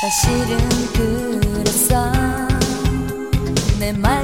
사실은 그랬어. 내말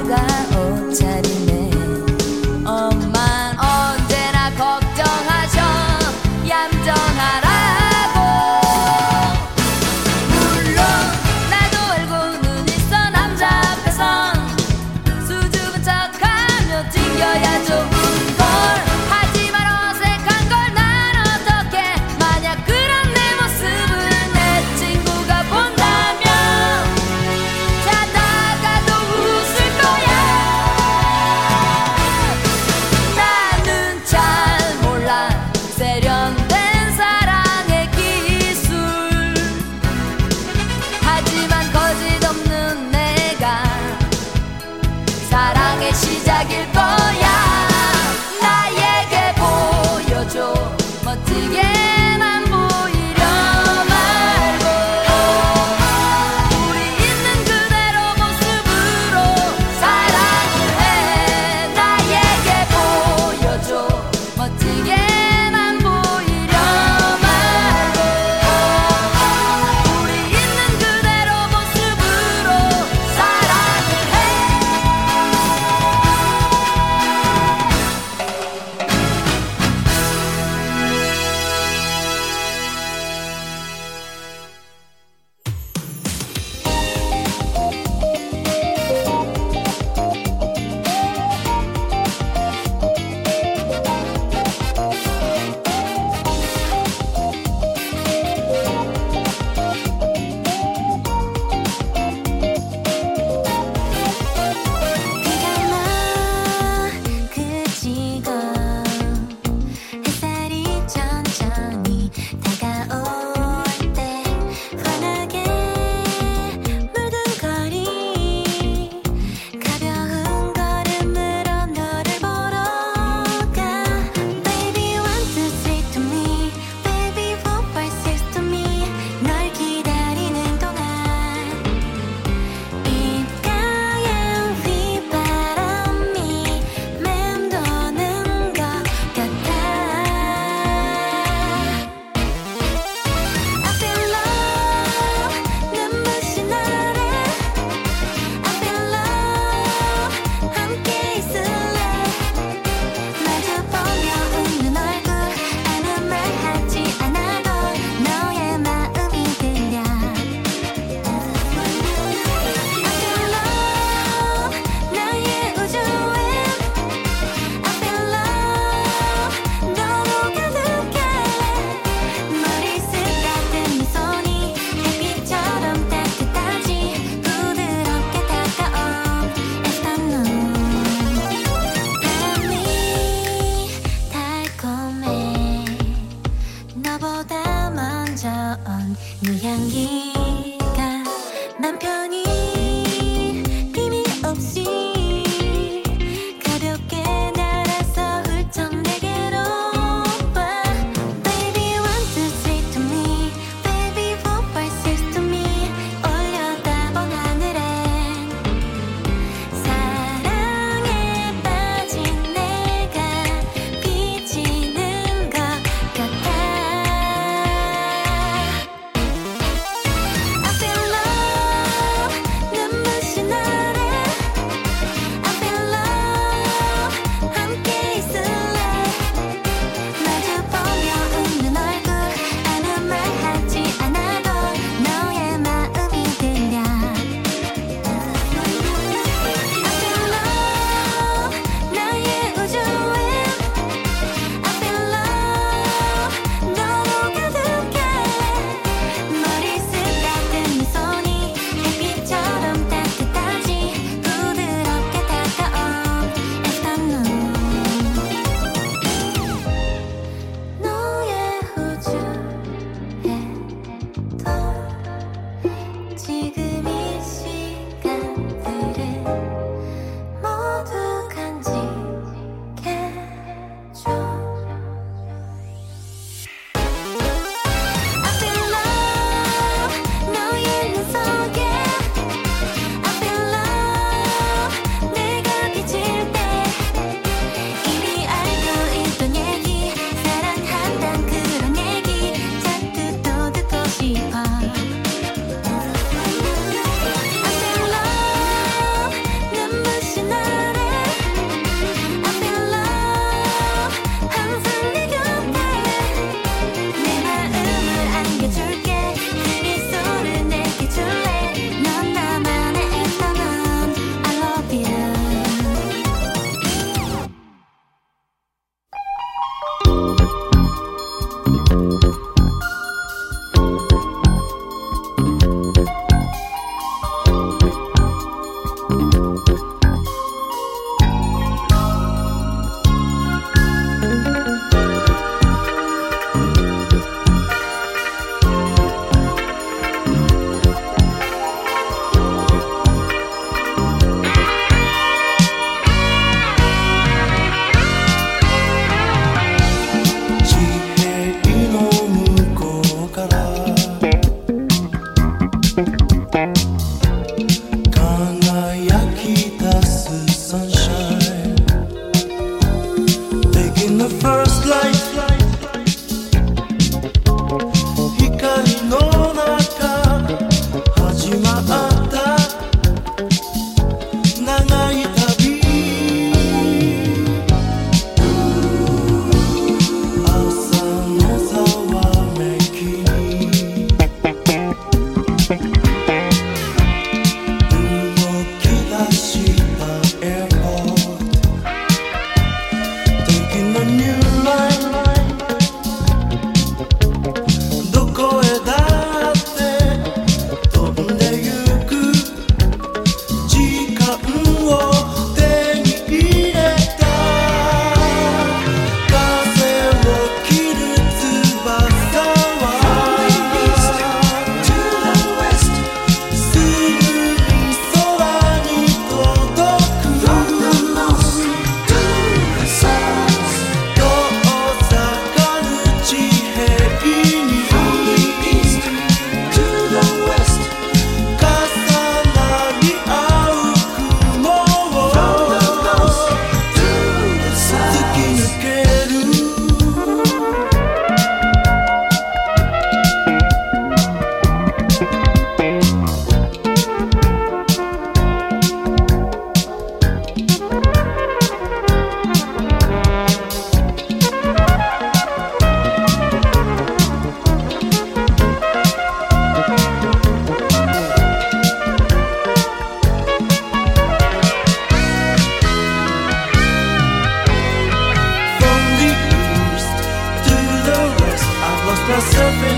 coração feliz.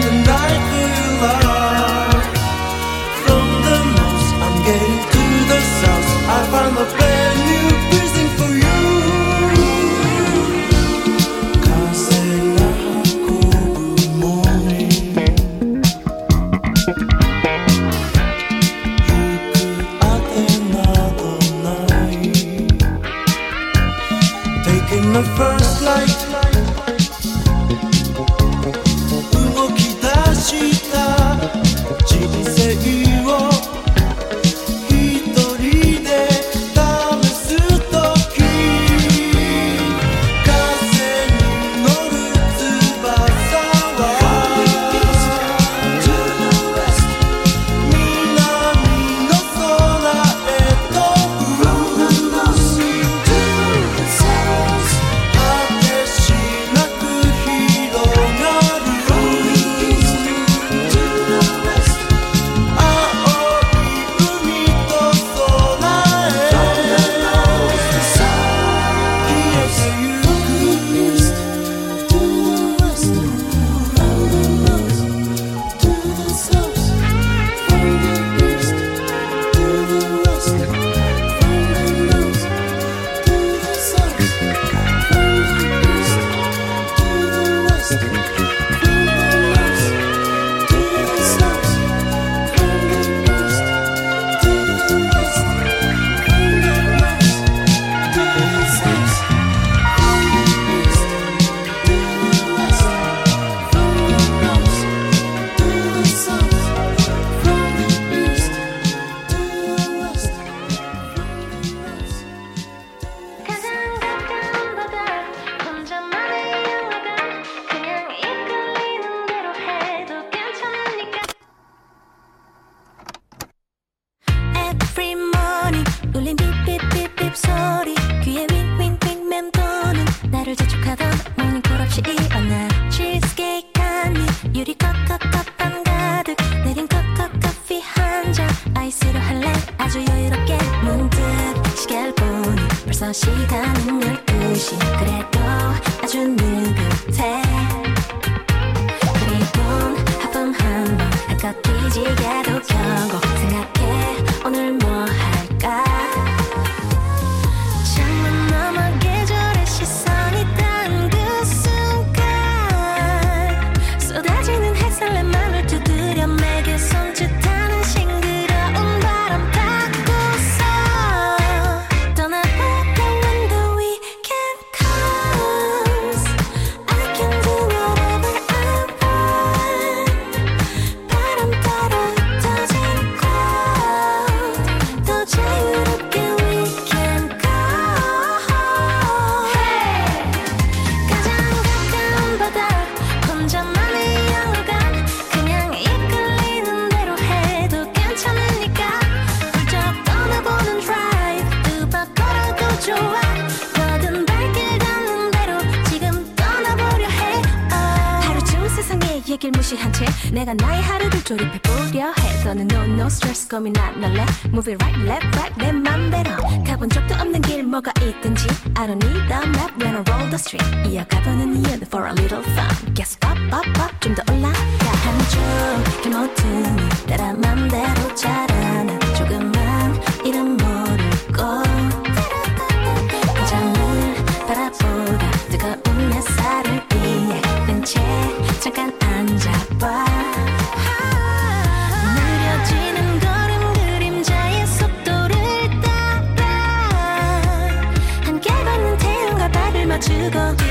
잠깐 앉아봐. 느려지는 걸음 그림자의 속도를 따라 함께 걷는 태양과 발을 맞추고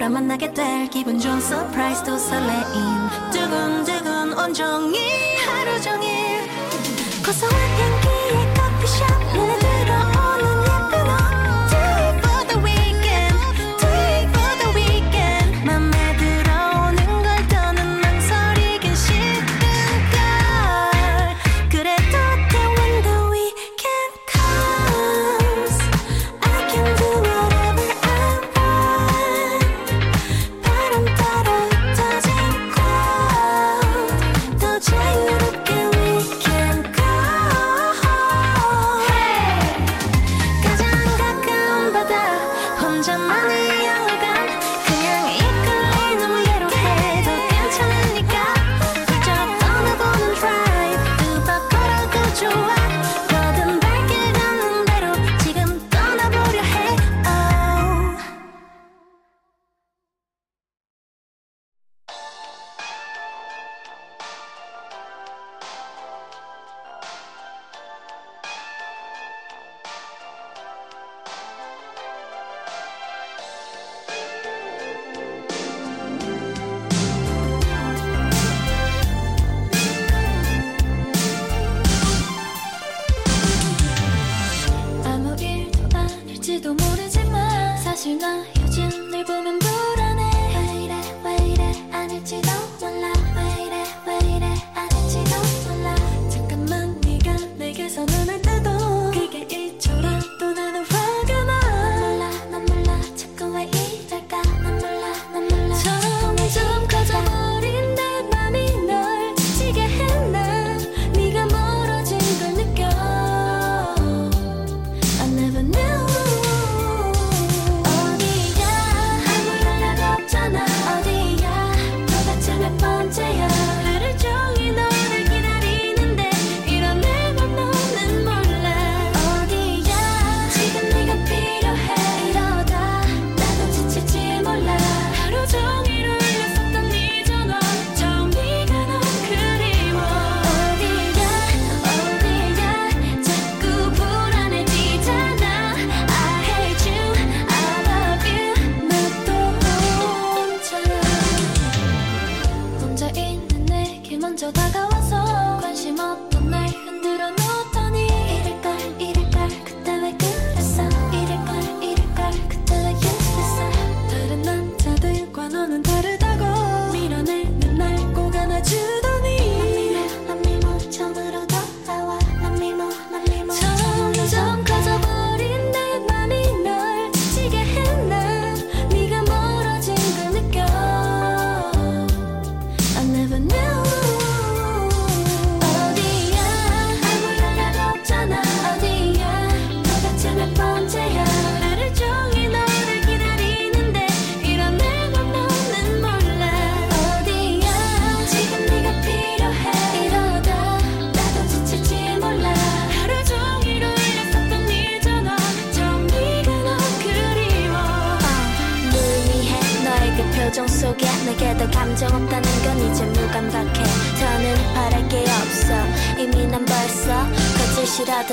돌아 만나게 될 기분 좋은 서프라이즈도 설레임. 두근두근 온종일 하루 종일 고소한 향기.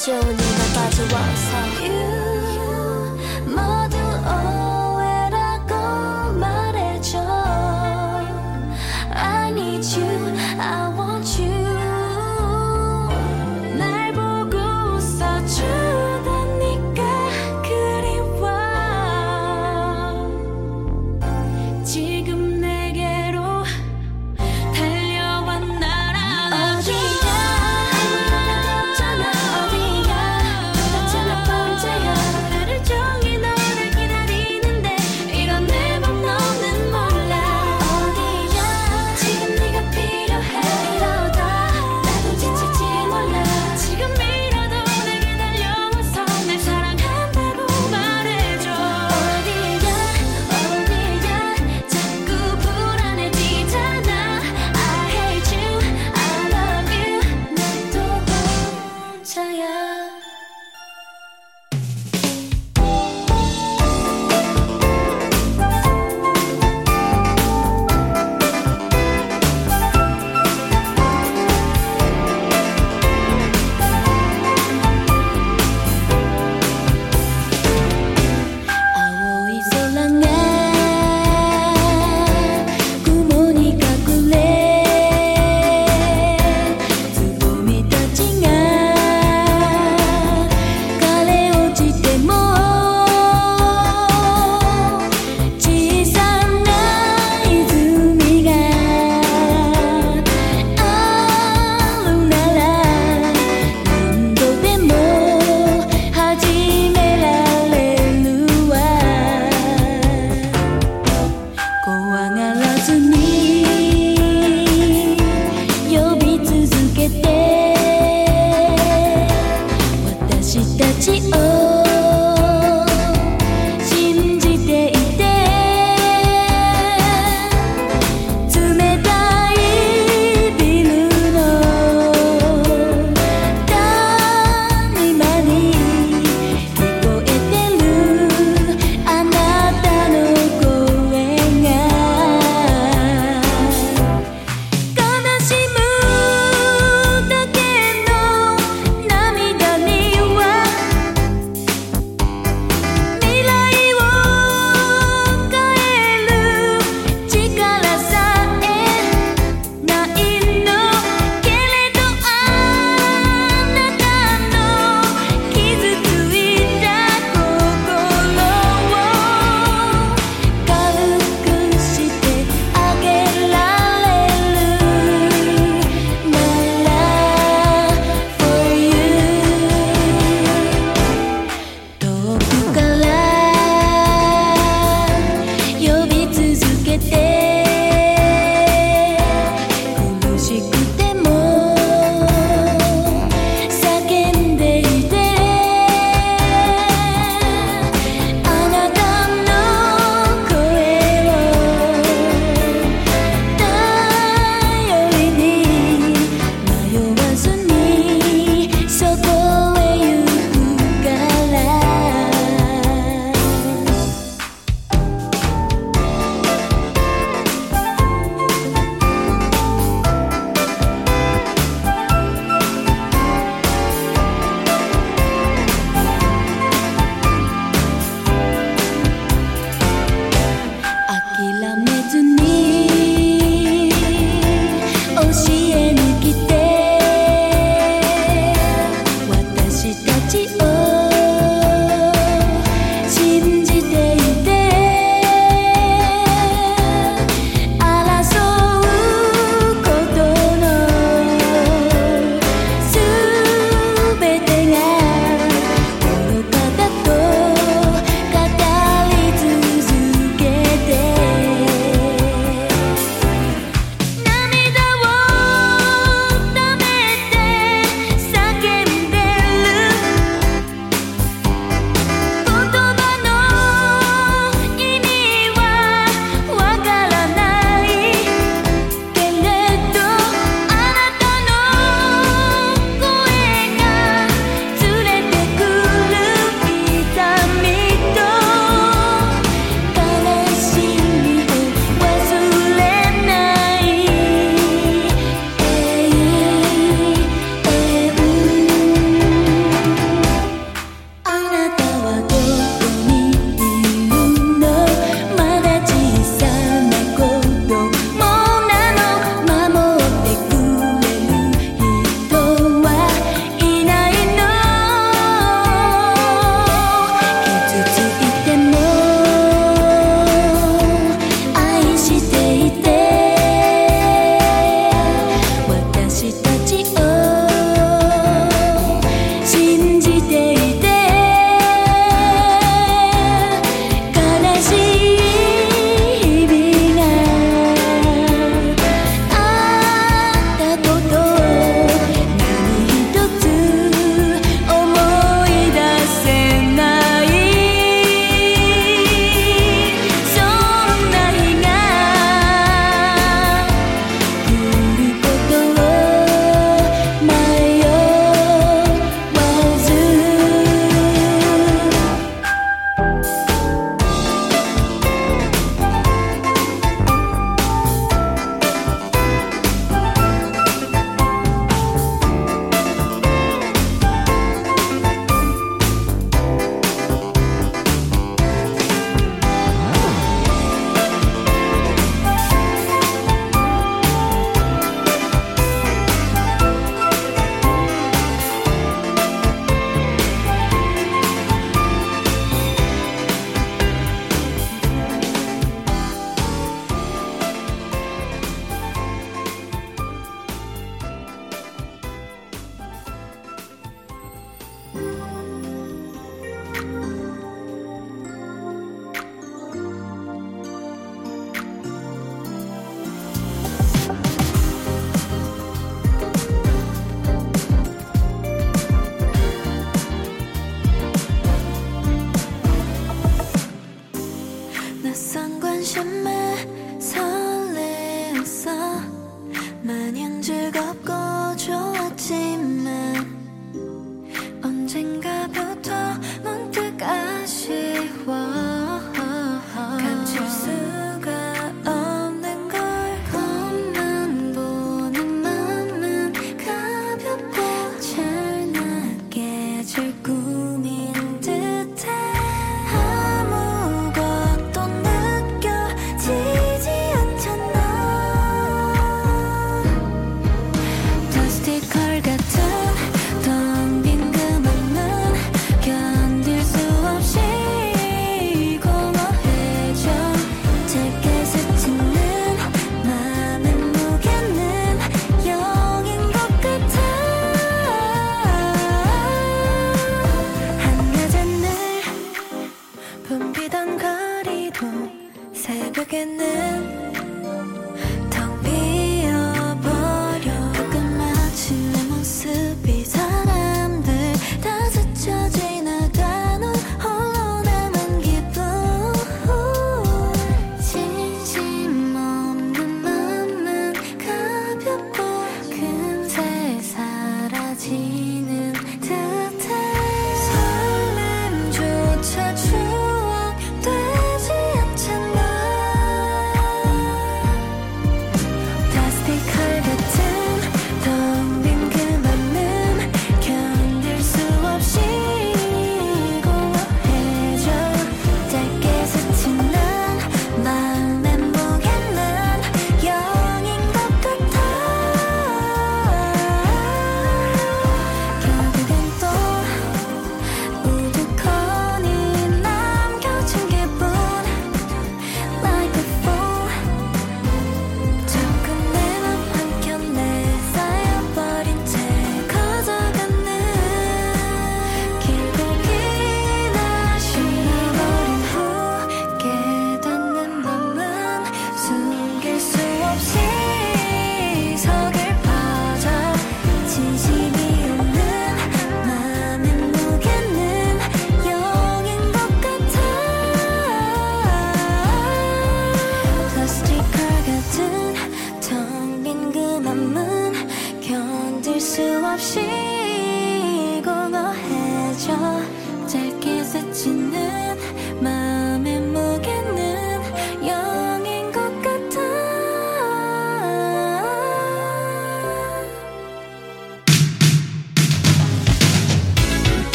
хотела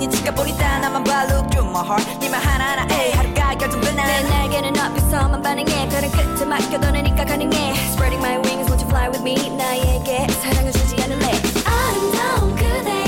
멍하니 지켜보리다 나만 봐 look through my heart 네말 하나하나 에이 하루가 결정된 날내 날개는 앞에서만 반응해 별은 끝에 맡겨도내니까 가능해 Spreading my wings won't you fly with me 나에게 사랑을 주지 않을래 아름다운 그대